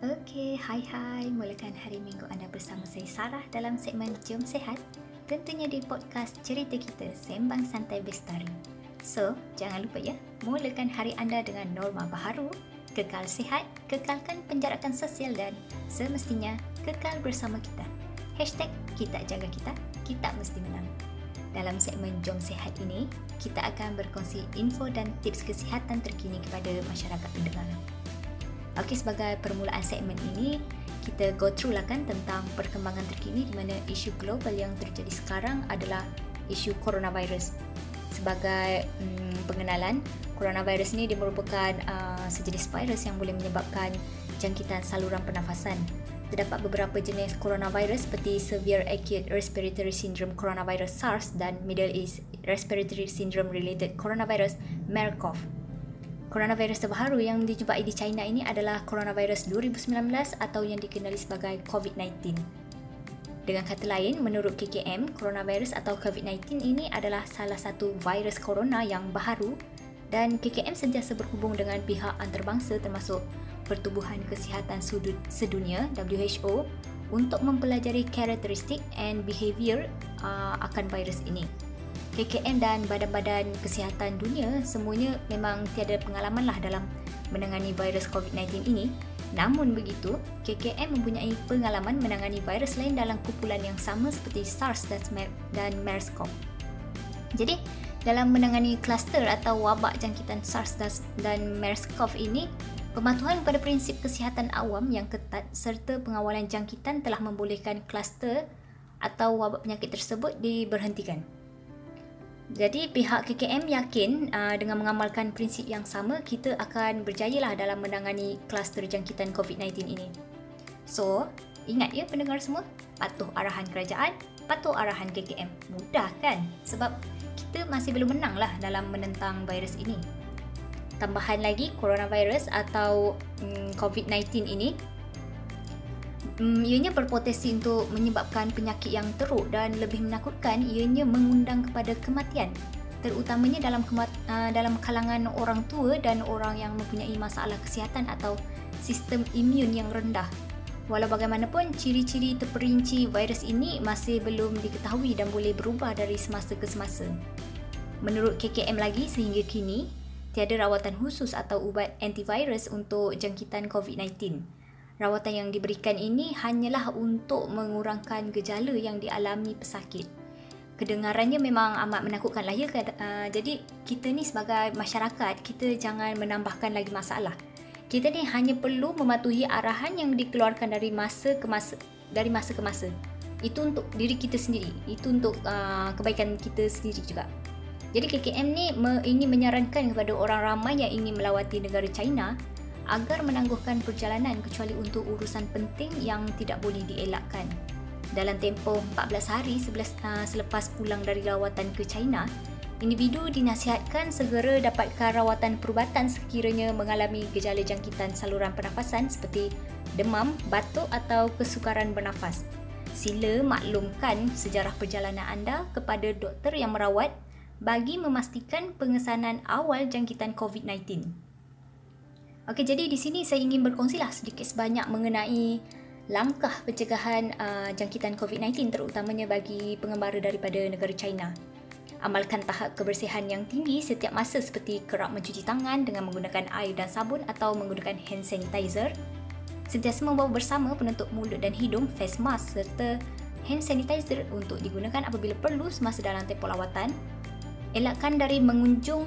Okey, hai hai. Mulakan hari minggu anda bersama saya Sarah dalam segmen Jom Sehat. Tentunya di podcast Cerita Kita Sembang Santai Bestari. So, jangan lupa ya, mulakan hari anda dengan norma baharu, kekal sihat, kekalkan penjarakan sosial dan semestinya kekal bersama kita. Hashtag kita jaga kita, kita mesti menang. Dalam segmen Jom Sehat ini, kita akan berkongsi info dan tips kesihatan terkini kepada masyarakat pendengar. Okey, sebagai permulaan segmen ini, kita go through lah kan tentang perkembangan terkini di mana isu global yang terjadi sekarang adalah isu coronavirus. Sebagai hmm, pengenalan, coronavirus ini dia merupakan uh, sejenis virus yang boleh menyebabkan jangkitan saluran pernafasan. Terdapat beberapa jenis coronavirus seperti Severe Acute Respiratory Syndrome Coronavirus SARS dan Middle East Respiratory Syndrome Related Coronavirus MERS-CoV. Coronavirus terbaru yang dijumpai di China ini adalah coronavirus 2019 atau yang dikenali sebagai COVID-19. Dengan kata lain, menurut KKM, coronavirus atau COVID-19 ini adalah salah satu virus corona yang baharu dan KKM sentiasa berhubung dengan pihak antarabangsa termasuk Pertubuhan Kesihatan Sedunia WHO untuk mempelajari karakteristik and behavior uh, akan virus ini. KKM dan badan-badan kesihatan dunia semuanya memang tiada pengalaman lah dalam menangani virus COVID-19 ini. Namun begitu, KKM mempunyai pengalaman menangani virus lain dalam kumpulan yang sama seperti SARS dan MERS-CoV. Jadi, dalam menangani kluster atau wabak jangkitan SARS dan MERS-CoV ini, pematuhan pada prinsip kesihatan awam yang ketat serta pengawalan jangkitan telah membolehkan kluster atau wabak penyakit tersebut diberhentikan. Jadi pihak KKM yakin uh, dengan mengamalkan prinsip yang sama kita akan berjayalah dalam menangani kluster jangkitan COVID-19 ini. So, ingat ya pendengar semua, patuh arahan kerajaan, patuh arahan KKM. Mudah kan? Sebab kita masih belum menang lah dalam menentang virus ini. Tambahan lagi, coronavirus atau um, COVID-19 ini um, ianya berpotensi untuk menyebabkan penyakit yang teruk dan lebih menakutkan ianya mengundang kepada kematian terutamanya dalam kemat, uh, dalam kalangan orang tua dan orang yang mempunyai masalah kesihatan atau sistem imun yang rendah. Walau bagaimanapun, ciri-ciri terperinci virus ini masih belum diketahui dan boleh berubah dari semasa ke semasa. Menurut KKM lagi sehingga kini, tiada rawatan khusus atau ubat antivirus untuk jangkitan COVID-19 rawatan yang diberikan ini hanyalah untuk mengurangkan gejala yang dialami pesakit. Kedengarannya memang amat menakutkan lah ya. Uh, jadi kita ni sebagai masyarakat, kita jangan menambahkan lagi masalah. Kita ni hanya perlu mematuhi arahan yang dikeluarkan dari masa ke masa. Dari masa ke masa. Itu untuk diri kita sendiri. Itu untuk uh, kebaikan kita sendiri juga. Jadi KKM ni me, ini menyarankan kepada orang ramai yang ingin melawati negara China agar menangguhkan perjalanan kecuali untuk urusan penting yang tidak boleh dielakkan. Dalam tempoh 14 hari uh, selepas pulang dari rawatan ke China, individu dinasihatkan segera dapatkan rawatan perubatan sekiranya mengalami gejala jangkitan saluran pernafasan seperti demam, batuk atau kesukaran bernafas. Sila maklumkan sejarah perjalanan anda kepada doktor yang merawat bagi memastikan pengesanan awal jangkitan COVID-19. Okey, jadi di sini saya ingin berkongsilah sedikit sebanyak mengenai langkah pencegahan uh, jangkitan COVID-19 terutamanya bagi pengembara daripada negara China. Amalkan tahap kebersihan yang tinggi setiap masa seperti kerap mencuci tangan dengan menggunakan air dan sabun atau menggunakan hand sanitizer. Sentiasa membawa bersama penutup mulut dan hidung, face mask serta hand sanitizer untuk digunakan apabila perlu semasa dalam tempoh lawatan. Elakkan dari mengunjung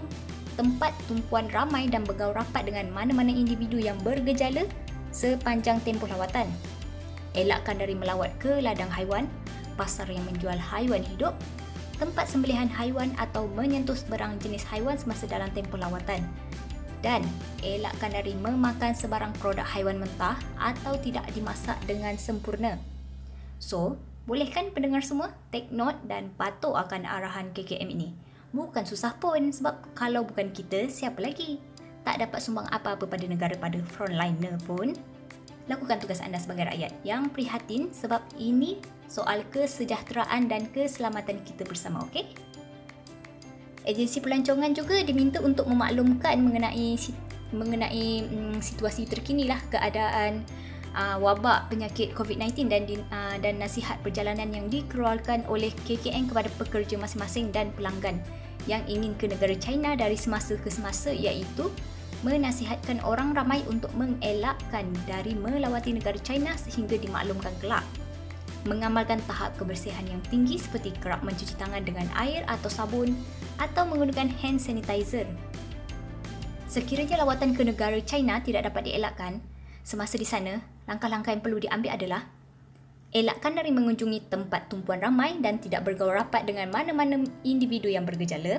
tempat tumpuan ramai dan bergaul rapat dengan mana-mana individu yang bergejala sepanjang tempoh lawatan. Elakkan dari melawat ke ladang haiwan, pasar yang menjual haiwan hidup, tempat sembelihan haiwan atau menyentuh sebarang jenis haiwan semasa dalam tempoh lawatan. Dan elakkan dari memakan sebarang produk haiwan mentah atau tidak dimasak dengan sempurna. So, bolehkan pendengar semua take note dan patuh akan arahan KKM ini? Bukan susah pun sebab kalau bukan kita, siapa lagi? Tak dapat sumbang apa-apa pada negara pada frontliner pun. Lakukan tugas anda sebagai rakyat yang prihatin sebab ini soal kesejahteraan dan keselamatan kita bersama, okey? Agensi pelancongan juga diminta untuk memaklumkan mengenai mengenai mm, situasi terkini lah keadaan uh, wabak penyakit COVID-19 dan uh, dan nasihat perjalanan yang dikeluarkan oleh KKN kepada pekerja masing-masing dan pelanggan yang ingin ke negara China dari semasa ke semasa iaitu menasihatkan orang ramai untuk mengelakkan dari melawati negara China sehingga dimaklumkan kelak. Mengamalkan tahap kebersihan yang tinggi seperti kerap mencuci tangan dengan air atau sabun atau menggunakan hand sanitizer. Sekiranya lawatan ke negara China tidak dapat dielakkan, semasa di sana, langkah-langkah yang perlu diambil adalah elakkan dari mengunjungi tempat tumpuan ramai dan tidak bergaul rapat dengan mana-mana individu yang bergejala,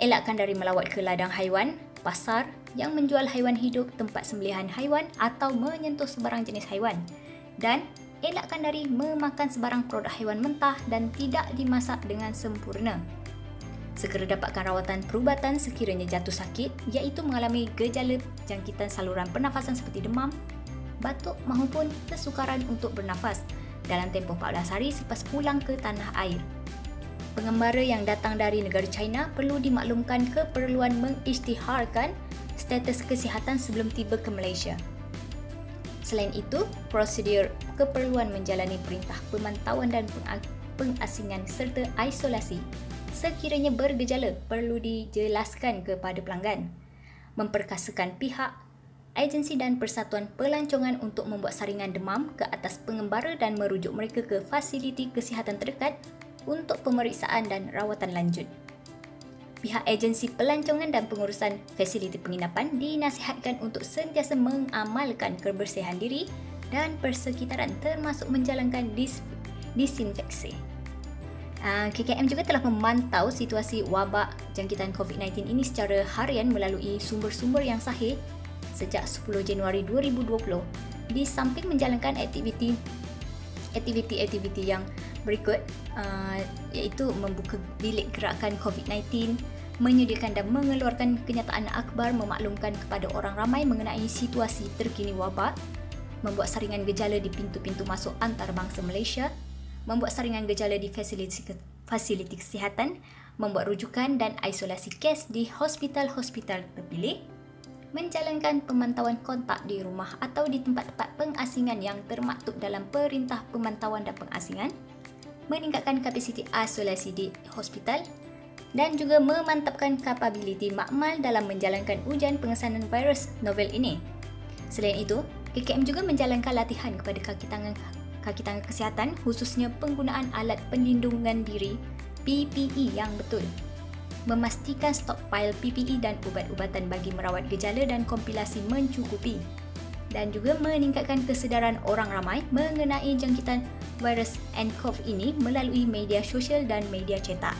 elakkan dari melawat ke ladang haiwan, pasar yang menjual haiwan hidup, tempat sembelihan haiwan atau menyentuh sebarang jenis haiwan dan elakkan dari memakan sebarang produk haiwan mentah dan tidak dimasak dengan sempurna. Segera dapatkan rawatan perubatan sekiranya jatuh sakit iaitu mengalami gejala jangkitan saluran pernafasan seperti demam, batuk maupun kesukaran untuk bernafas dalam tempoh 14 hari selepas pulang ke tanah air pengembara yang datang dari negara China perlu dimaklumkan keperluan mengisytiharkan status kesihatan sebelum tiba ke Malaysia. Selain itu, prosedur keperluan menjalani perintah pemantauan dan pengasingan serta isolasi sekiranya bergejala perlu dijelaskan kepada pelanggan. Memperkasakan pihak, agensi dan persatuan pelancongan untuk membuat saringan demam ke atas pengembara dan merujuk mereka ke fasiliti kesihatan terdekat untuk pemeriksaan dan rawatan lanjut. Pihak agensi pelancongan dan pengurusan fasiliti penginapan dinasihatkan untuk sentiasa mengamalkan kebersihan diri dan persekitaran termasuk menjalankan dis- disinfeksi. Ah, KKM juga telah memantau situasi wabak jangkitan COVID-19 ini secara harian melalui sumber-sumber yang sahih sejak 10 Januari 2020 di samping menjalankan aktiviti aktiviti-aktiviti yang berikut uh, iaitu membuka bilik gerakan COVID-19, menyediakan dan mengeluarkan kenyataan akhbar memaklumkan kepada orang ramai mengenai situasi terkini wabak, membuat saringan gejala di pintu-pintu masuk antarabangsa Malaysia, membuat saringan gejala di fasiliti, fasiliti kesihatan, membuat rujukan dan isolasi kes di hospital-hospital terpilih, menjalankan pemantauan kontak di rumah atau di tempat-tempat pengasingan yang termaktub dalam Perintah Pemantauan dan Pengasingan, meningkatkan kapasiti isolasi di hospital dan juga memantapkan kapabiliti makmal dalam menjalankan ujian pengesanan virus novel ini. Selain itu, KKM juga menjalankan latihan kepada kaki tangan kaki tangan kesihatan khususnya penggunaan alat perlindungan diri PPE yang betul memastikan stockpile PPE dan ubat-ubatan bagi merawat gejala dan kompilasi mencukupi dan juga meningkatkan kesedaran orang ramai mengenai jangkitan virus nCoV ini melalui media sosial dan media cetak.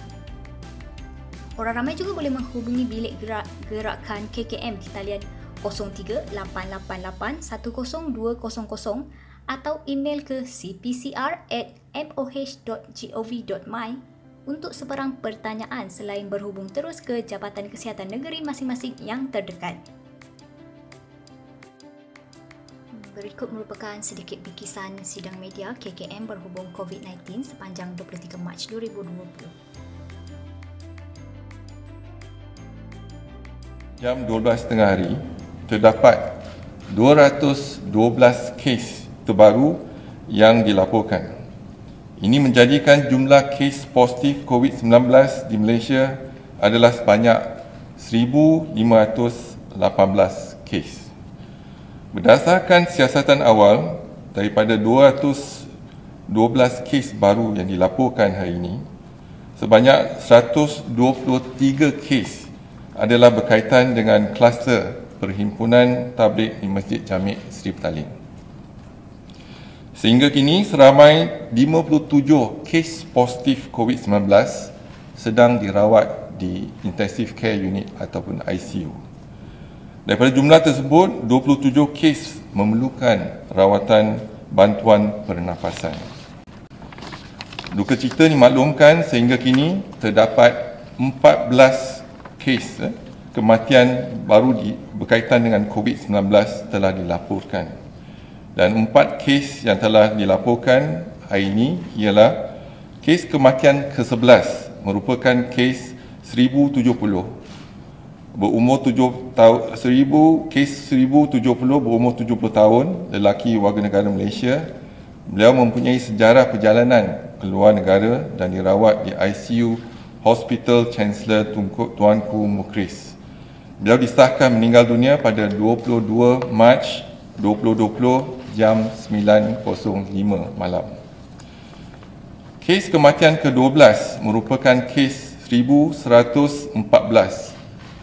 Orang ramai juga boleh menghubungi bilik gerak gerakan KKM di talian 03-888-10200 atau email ke cpcr@moh.gov.my untuk sebarang pertanyaan selain berhubung terus ke Jabatan Kesihatan Negeri masing-masing yang terdekat. Berikut merupakan sedikit bikisan sidang media KKM berhubung COVID-19 sepanjang 23 Mac 2020. Jam 12.30 hari, terdapat 212 kes terbaru yang dilaporkan. Ini menjadikan jumlah kes positif COVID-19 di Malaysia adalah sebanyak 1,518 kes. Berdasarkan siasatan awal daripada 212 kes baru yang dilaporkan hari ini, sebanyak 123 kes adalah berkaitan dengan kluster Perhimpunan Tablik di Masjid Jamik Seri Petaling. Sehingga kini seramai 57 kes positif COVID-19 sedang dirawat di intensive care unit ataupun ICU. Daripada jumlah tersebut, 27 kes memerlukan rawatan bantuan pernafasan. Duka cita dimaklumkan sehingga kini terdapat 14 kes eh, kematian baru di, berkaitan dengan COVID-19 telah dilaporkan dan empat kes yang telah dilaporkan hari ini ialah kes kematian ke-11 merupakan kes 1070 berumur 7 tahun 1000 kes 1070 berumur 70 tahun lelaki warga negara Malaysia beliau mempunyai sejarah perjalanan keluar negara dan dirawat di ICU Hospital Chancellor Tunku, Tuanku Mukris. Beliau disahkan meninggal dunia pada 22 Mac 2020 jam 9.05 malam. Kes kematian ke-12 merupakan kes 1114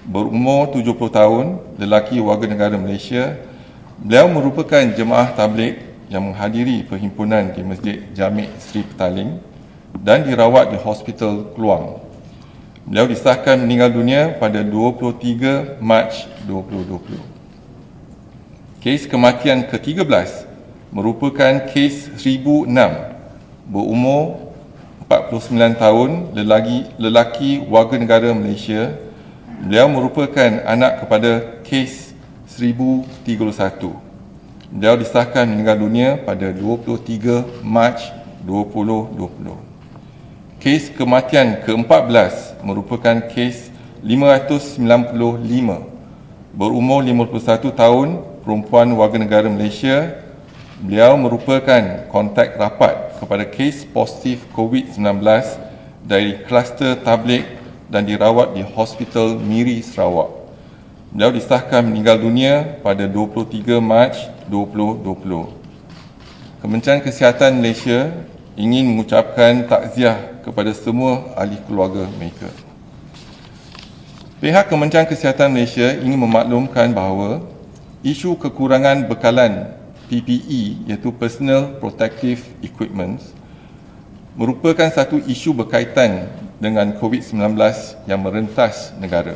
berumur 70 tahun lelaki warga negara Malaysia. Beliau merupakan jemaah tablik yang menghadiri perhimpunan di Masjid Jamik Sri Petaling dan dirawat di Hospital Keluang. Beliau disahkan meninggal dunia pada 23 Mac 2020. Kes kematian ke-13 merupakan kes 1006 berumur 49 tahun lelaki, lelaki warga negara Malaysia. Beliau merupakan anak kepada kes 1031. Beliau disahkan meninggal dunia pada 23 Mac 2020. Kes kematian ke-14 merupakan kes 595 berumur 51 tahun perempuan warga negara Malaysia. Beliau merupakan kontak rapat kepada kes positif COVID-19 dari kluster tablik dan dirawat di Hospital Miri Sarawak. Beliau disahkan meninggal dunia pada 23 Mac 2020. Kementerian Kesihatan Malaysia ingin mengucapkan takziah kepada semua ahli keluarga mereka. Pihak Kementerian Kesihatan Malaysia ingin memaklumkan bahawa isu kekurangan bekalan PPE iaitu Personal Protective Equipment merupakan satu isu berkaitan dengan COVID-19 yang merentas negara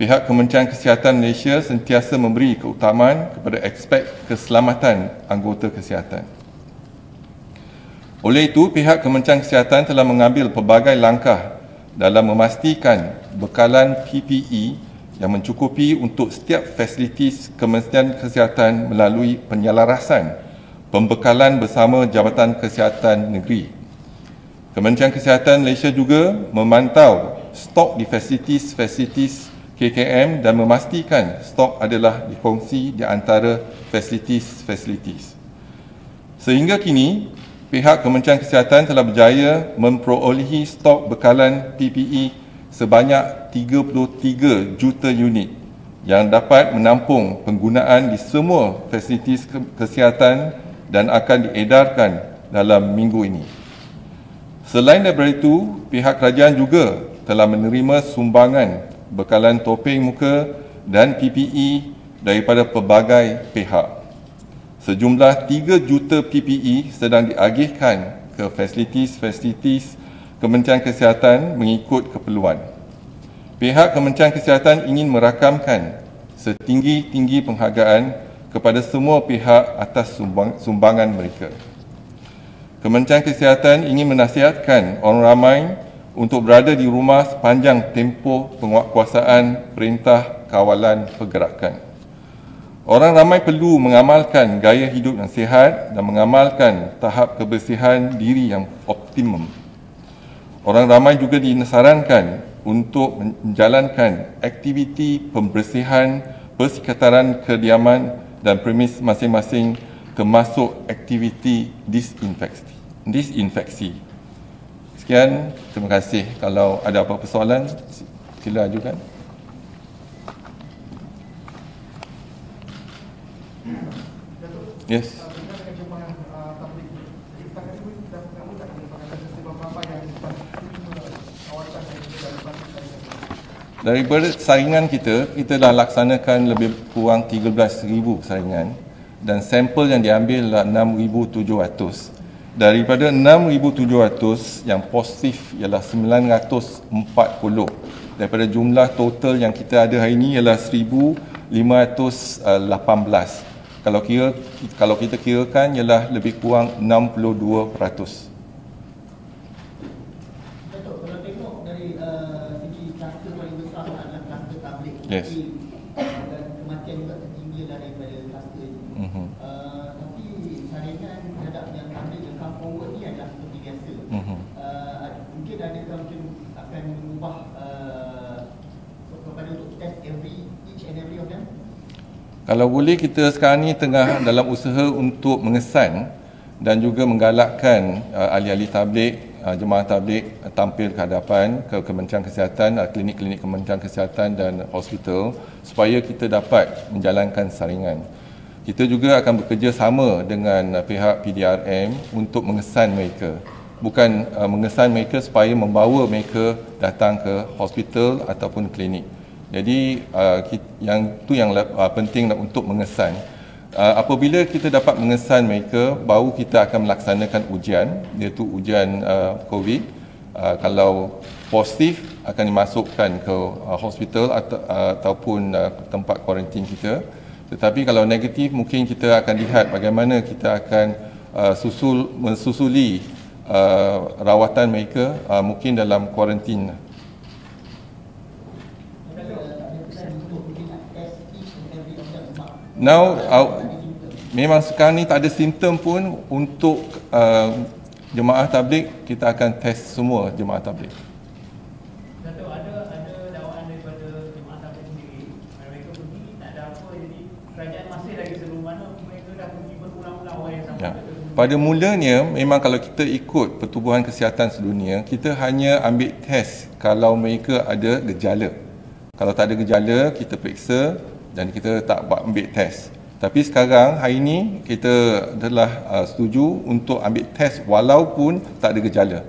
pihak Kementerian Kesihatan Malaysia sentiasa memberi keutamaan kepada aspek keselamatan anggota kesihatan. Oleh itu, pihak Kementerian Kesihatan telah mengambil pelbagai langkah dalam memastikan bekalan PPE yang mencukupi untuk setiap fasilitis Kementerian Kesihatan melalui penyelarasan pembekalan bersama Jabatan Kesihatan Negeri. Kementerian Kesihatan Malaysia juga memantau stok di fasilitis-fasilitis KKM dan memastikan stok adalah dikongsi di antara fasilitis-fasilitis. Sehingga kini, pihak Kementerian Kesihatan telah berjaya memperolehi stok bekalan PPE sebanyak 33 juta unit yang dapat menampung penggunaan di semua fasilitis kesihatan dan akan diedarkan dalam minggu ini. Selain daripada itu, pihak kerajaan juga telah menerima sumbangan bekalan topeng muka dan PPE daripada pelbagai pihak. Sejumlah 3 juta PPE sedang diagihkan ke fasilitis-fasilitis Kementerian Kesihatan mengikut keperluan. Pihak Kementerian Kesihatan ingin merakamkan setinggi-tinggi penghargaan kepada semua pihak atas sumbang, sumbangan mereka. Kementerian Kesihatan ingin menasihatkan orang ramai untuk berada di rumah sepanjang tempoh penguatkuasaan perintah kawalan pergerakan. Orang ramai perlu mengamalkan gaya hidup yang sihat dan mengamalkan tahap kebersihan diri yang optimum. Orang ramai juga disarankan untuk menjalankan aktiviti pembersihan persekitaran kediaman dan premis masing-masing termasuk aktiviti disinfeksi. disinfeksi. Sekian, terima kasih. Kalau ada apa-apa soalan, sila ajukan. Yes. Daripada saringan kita, kita dah laksanakan lebih kurang 13,000 saringan dan sampel yang diambil adalah 6,700 daripada 6,700 yang positif ialah 940 daripada jumlah total yang kita ada hari ini ialah 1,518 kalau kira kalau kita kirakan ialah lebih kurang 62%. yes. dan kematian juga tertinggi daripada kluster ini. Mm-hmm. Uh, tapi saringan terhadap yang kami yang come forward ni adalah seperti biasa. Mm-hmm. Uh, mungkin ada kita mungkin akan mengubah uh, kepada untuk test every each and every of them. Kalau boleh kita sekarang ni tengah dalam usaha untuk mengesan dan juga menggalakkan uh, ahli-ahli tablik uh, jemaah tablik tampil ke hadapan ke Kementerian Kesihatan, uh, klinik-klinik Kementerian Kesihatan dan hospital supaya kita dapat menjalankan saringan. Kita juga akan bekerja sama dengan uh, pihak PDRM untuk mengesan mereka. Bukan uh, mengesan mereka supaya membawa mereka datang ke hospital ataupun klinik. Jadi uh, yang tu yang uh, penting untuk mengesan. Uh, apabila kita dapat mengesan mereka, baru kita akan melaksanakan ujian, iaitu ujian uh, COVID. Uh, kalau positif akan dimasukkan ke uh, hospital atau, uh, ataupun uh, tempat kuarantin kita. Tetapi kalau negatif, mungkin kita akan lihat bagaimana kita akan uh, susul mensusuli uh, rawatan mereka uh, mungkin dalam kuarantin. Now, uh, memang sekarang ni tak ada simptom pun untuk uh, jemaah tablik, kita akan test semua jemaah tablik. Ya. Pada mulanya memang kalau kita ikut pertubuhan kesihatan sedunia, kita hanya ambil test kalau mereka ada gejala. Kalau tak ada gejala, kita periksa dan kita tak buat ambil test. Tapi sekarang hari ini kita telah uh, setuju untuk ambil test walaupun tak ada gejala.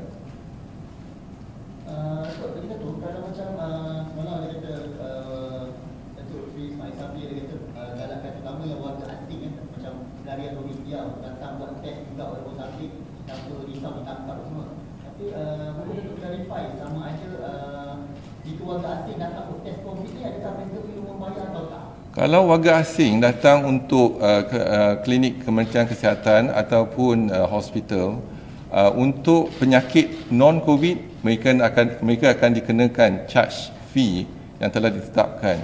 Kalau warga asing datang untuk uh, ke, uh, klinik Kementerian Kesihatan ataupun uh, hospital uh, untuk penyakit non-COVID, mereka akan mereka akan dikenakan charge fee yang telah ditetapkan.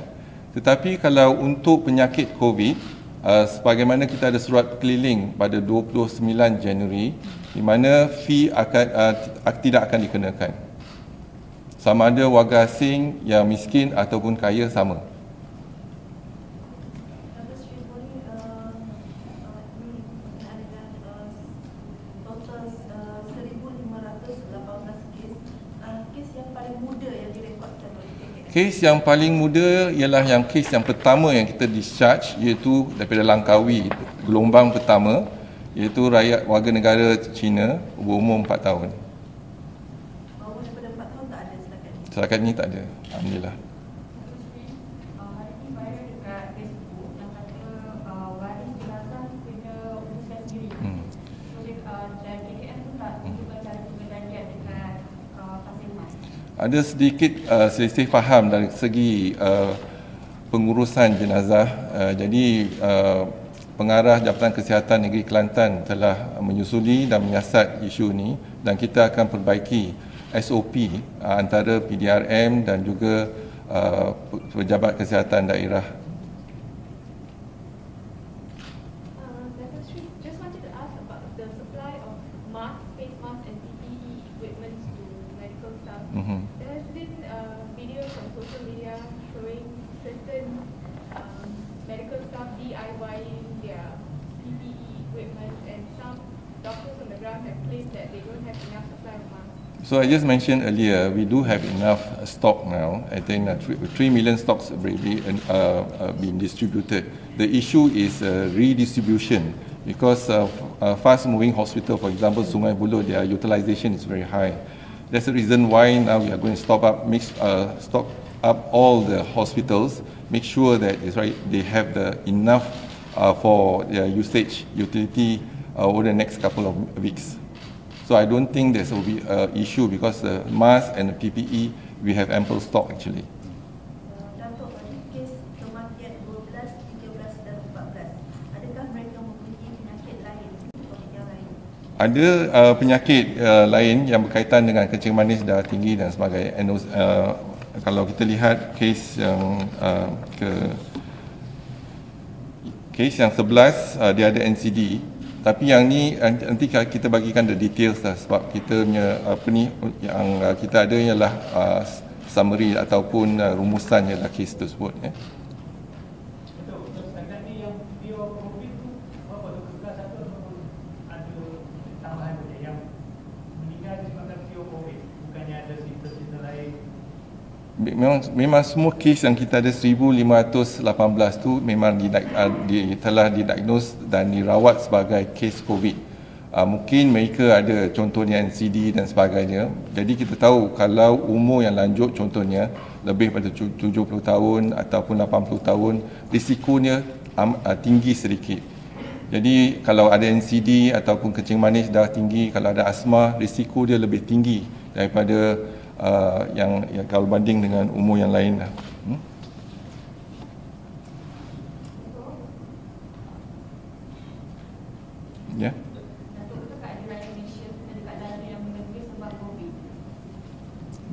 Tetapi kalau untuk penyakit COVID, uh, sebagaimana kita ada surat keliling pada 29 Januari, di mana fee akan uh, tidak akan dikenakan. Sama ada warga asing yang miskin ataupun kaya sama. Kes yang paling muda ialah yang kes yang pertama yang kita discharge iaitu daripada Langkawi gelombang pertama iaitu rakyat warga negara Cina berumur 4 tahun. Bahawa daripada 4 tahun tak ada setakat ini? Setakat ini tak ada. Alhamdulillah. Ada sedikit uh, selisih faham dari segi uh, pengurusan jenazah. Uh, jadi uh, pengarah Jabatan Kesihatan Negeri Kelantan telah menyusuli dan menyiasat isu ini dan kita akan perbaiki SOP uh, antara PDRM dan juga uh, pejabat kesihatan daerah So I just mentioned earlier, we do have enough stock now. I think uh, three, three million stocks already uh, uh, been distributed. The issue is uh, redistribution because uh, fast-moving hospital, for example, Sungai Buloh, their utilization is very high. That's the reason why now we are going to stop up, mix, uh, up all the hospitals, make sure that right, they have the enough uh, for their usage, utility uh, over the next couple of weeks. So I don't think there will be an issue because the mask and the PPE, we have ample stock actually. ada uh, penyakit uh, lain yang berkaitan dengan kencing manis darah tinggi dan sebagainya. And, uh, kalau kita lihat kes yang uh, ke kes yang 11 uh, dia ada NCD tapi yang ni nanti kita bagikan the details lah sebab kita punya apa ni yang kita ada ialah uh, summary ataupun uh, rumusan ialah kes tersebut ya. Betul, memang memang semua kes yang kita ada 1518 tu memang di, di, telah didiagnose dan dirawat sebagai kes COVID. Uh, mungkin mereka ada contohnya NCD dan sebagainya. Jadi kita tahu kalau umur yang lanjut contohnya lebih pada 70 tahun ataupun 80 tahun risikonya um, uh, tinggi sedikit. Jadi kalau ada NCD ataupun kencing manis dah tinggi, kalau ada asma risiko dia lebih tinggi daripada uh, yang, yang kalau banding dengan umur yang lain lah. Hmm? Ya.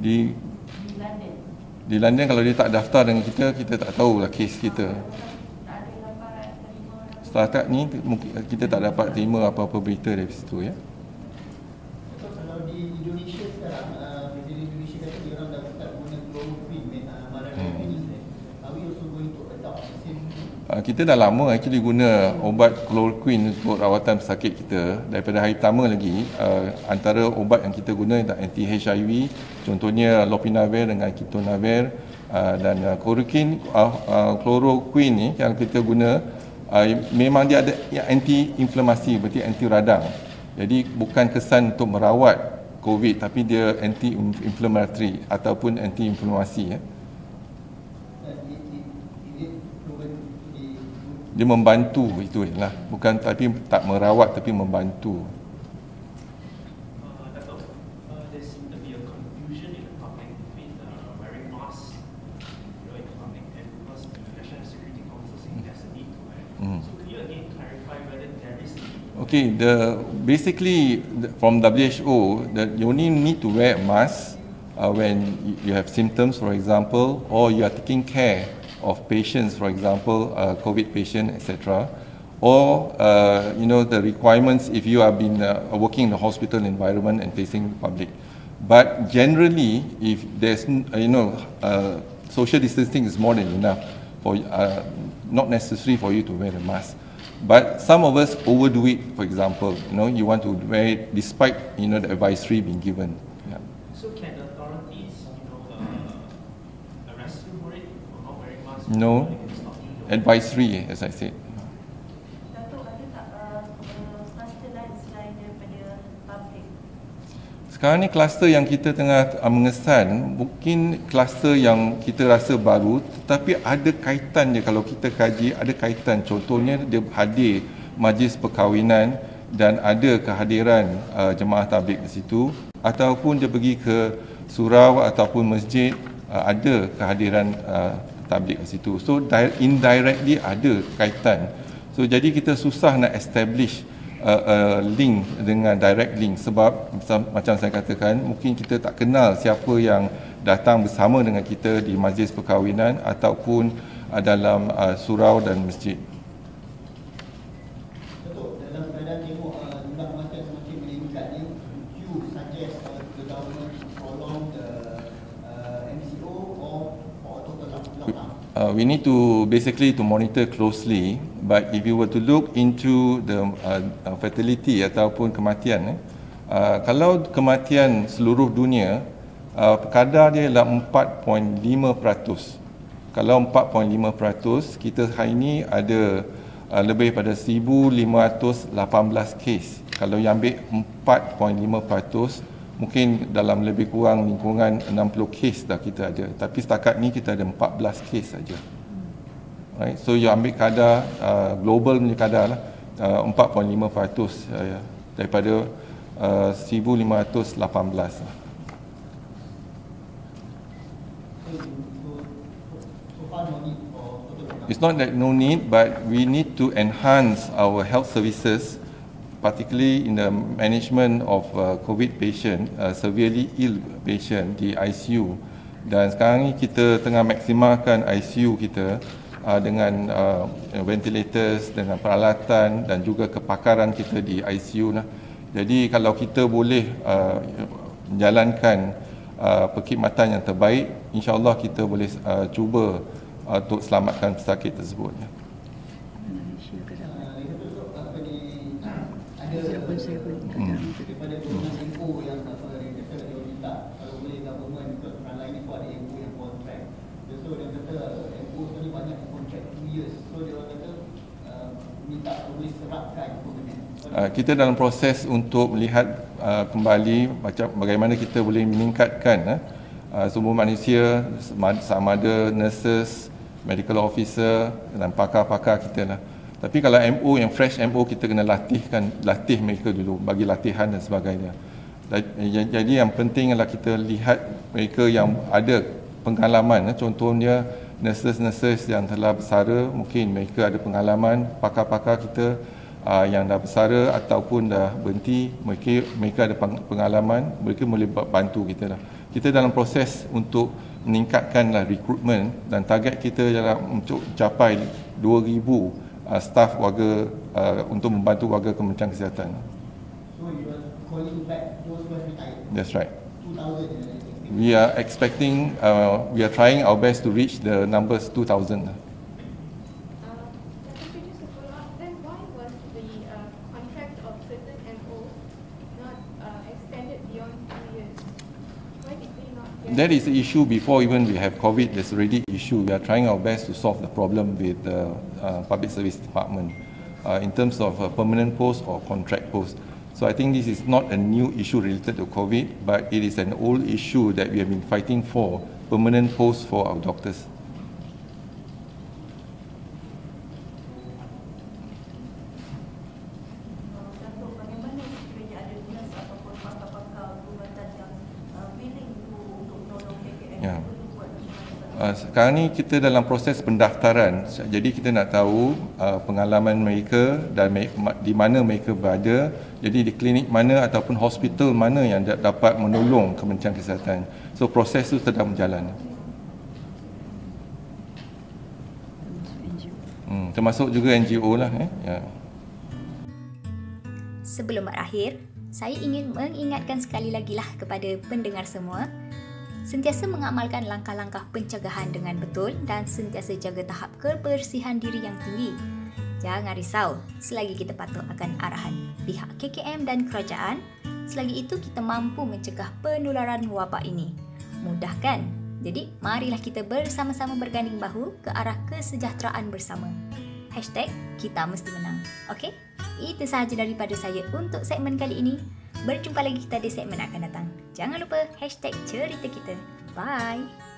Di di London kalau dia tak daftar dengan kita, kita tak tahulah kes kita. Setakat ni kita tak dapat terima apa-apa berita dari situ ya. Kita dah lama actually guna ubat chloroquine untuk rawatan pesakit kita daripada hari pertama lagi uh, antara ubat yang kita guna anti HIV contohnya lopinavir dengan kitonavir uh, dan uh, chloroquine uh, uh, chloroquine ni yang kita guna uh, memang dia ada anti inflamasi berarti anti radang jadi bukan kesan untuk merawat covid tapi dia anti inflammatory ataupun anti inflamasi ya. Dia membantu itu lah. Bukan tapi tak merawat tapi membantu. Okay, the basically from WHO that you only need to wear a mask uh, when you have symptoms, for example, or you are taking care of patients, for example, uh, COVID patient, etc., or uh, you know the requirements if you have been uh, working in the hospital environment and facing the public. But generally, if there's you know uh, social distancing is more than enough for uh, not necessary for you to wear a mask. But some of us overdo it. For example, you know you want to wear it despite you know the advisory being given. No. Advisory, as I said. Sekarang ni kluster yang kita tengah uh, mengesan mungkin kluster yang kita rasa baru tetapi ada kaitan dia kalau kita kaji ada kaitan contohnya dia hadir majlis perkahwinan dan ada kehadiran uh, jemaah tabligh di situ ataupun dia pergi ke surau ataupun masjid uh, ada kehadiran uh, tablik kat situ. So indirectly ada kaitan. So jadi kita susah nak establish uh, uh, link dengan direct link sebab macam saya katakan mungkin kita tak kenal siapa yang datang bersama dengan kita di majlis perkahwinan ataupun uh, dalam uh, surau dan masjid. Uh, we need to basically to monitor closely but if you were to look into the uh, uh, fatality ataupun kematian eh, uh, kalau kematian seluruh dunia uh, kadar dia adalah 4.5% kalau 4.5% kita hari ini ada uh, lebih pada 1518 kes. Kalau yang ambil 4.5% mungkin dalam lebih kurang lingkungan 60 kes dah kita ada. Tapi setakat ni kita ada 14 kes saja. Right? So you ambil kadar uh, global punya kadar lah. Uh, 4.5% uh, daripada uh, 1518 lah. It's not that no need, but we need to enhance our health services particularly in the management of uh, COVID patient, uh, severely ill patient di ICU. Dan sekarang ni kita tengah maksimalkan ICU kita uh, dengan uh, ventilators, dengan peralatan dan juga kepakaran kita di ICU. Lah. Jadi kalau kita boleh uh, menjalankan uh, perkhidmatan yang terbaik, insyaAllah kita boleh uh, cuba uh, untuk selamatkan pesakit tersebut. Ya. siapa saya pun hmm. daripada hmm. info yang apa yang kata dia minta kalau boleh government untuk orang lain itu ada info yang kontrak So dia kata MO ni banyak kontrak 2 years. So dia orang kata uh, minta boleh serapkan permanent. Uh, kita dalam proses untuk melihat uh, kembali macam bagaimana kita boleh meningkatkan uh, uh, sumber manusia sama- ada nurses, medical officer dan pakar-pakar kita lah. Tapi kalau MO yang fresh MO kita kena latihkan latih mereka dulu bagi latihan dan sebagainya. Ya- Jadi yang penting adalah kita lihat mereka yang ada pengalaman eh. contohnya nurses-nurses yang telah bersara mungkin mereka ada pengalaman pakar-pakar kita uh, yang dah bersara ataupun dah berhenti mereka mereka ada peng- pengalaman mereka boleh ba- bantu kita lah kita dalam proses untuk meningkatkanlah recruitment dan target kita ialah untuk capai 2000 uh, staff warga uh, untuk membantu warga Kementerian Kesihatan So you are calling back those who have retired. that's right 2000 and everything. we are expecting uh, we are trying our best to reach the numbers 2000 That is the issue before even we have COVID. There's already issue. We are trying our best to solve the problem with the uh, public service department uh, in terms of uh, permanent post or contract post. So I think this is not a new issue related to COVID, but it is an old issue that we have been fighting for permanent posts for our doctors. Datuk, bagaimana sekiranya ada dinas ataupun pakar-pakar perubatan yang uh, willing to untuk menolong KKM Ya. perlu buat macam Uh, sekarang ni kita dalam proses pendaftaran. Jadi kita nak tahu uh, pengalaman mereka dan me- di mana mereka berada. Jadi di klinik mana ataupun hospital mana yang da- dapat menolong Kementerian Kesihatan. So proses itu sedang berjalan. Hmm, termasuk juga NGO lah eh. Ya. Sebelum berakhir, saya ingin mengingatkan sekali lagi lah kepada pendengar semua sentiasa mengamalkan langkah-langkah pencegahan dengan betul dan sentiasa jaga tahap kebersihan diri yang tinggi. Jangan risau, selagi kita patuh akan arahan pihak KKM dan kerajaan, selagi itu kita mampu mencegah penularan wabak ini. Mudah kan? Jadi, marilah kita bersama-sama berganding bahu ke arah kesejahteraan bersama. Hashtag kita mesti menang. Okey? Itu sahaja daripada saya untuk segmen kali ini. Berjumpa lagi kita di segmen akan datang. Jangan lupa hashtag cerita kita. Bye!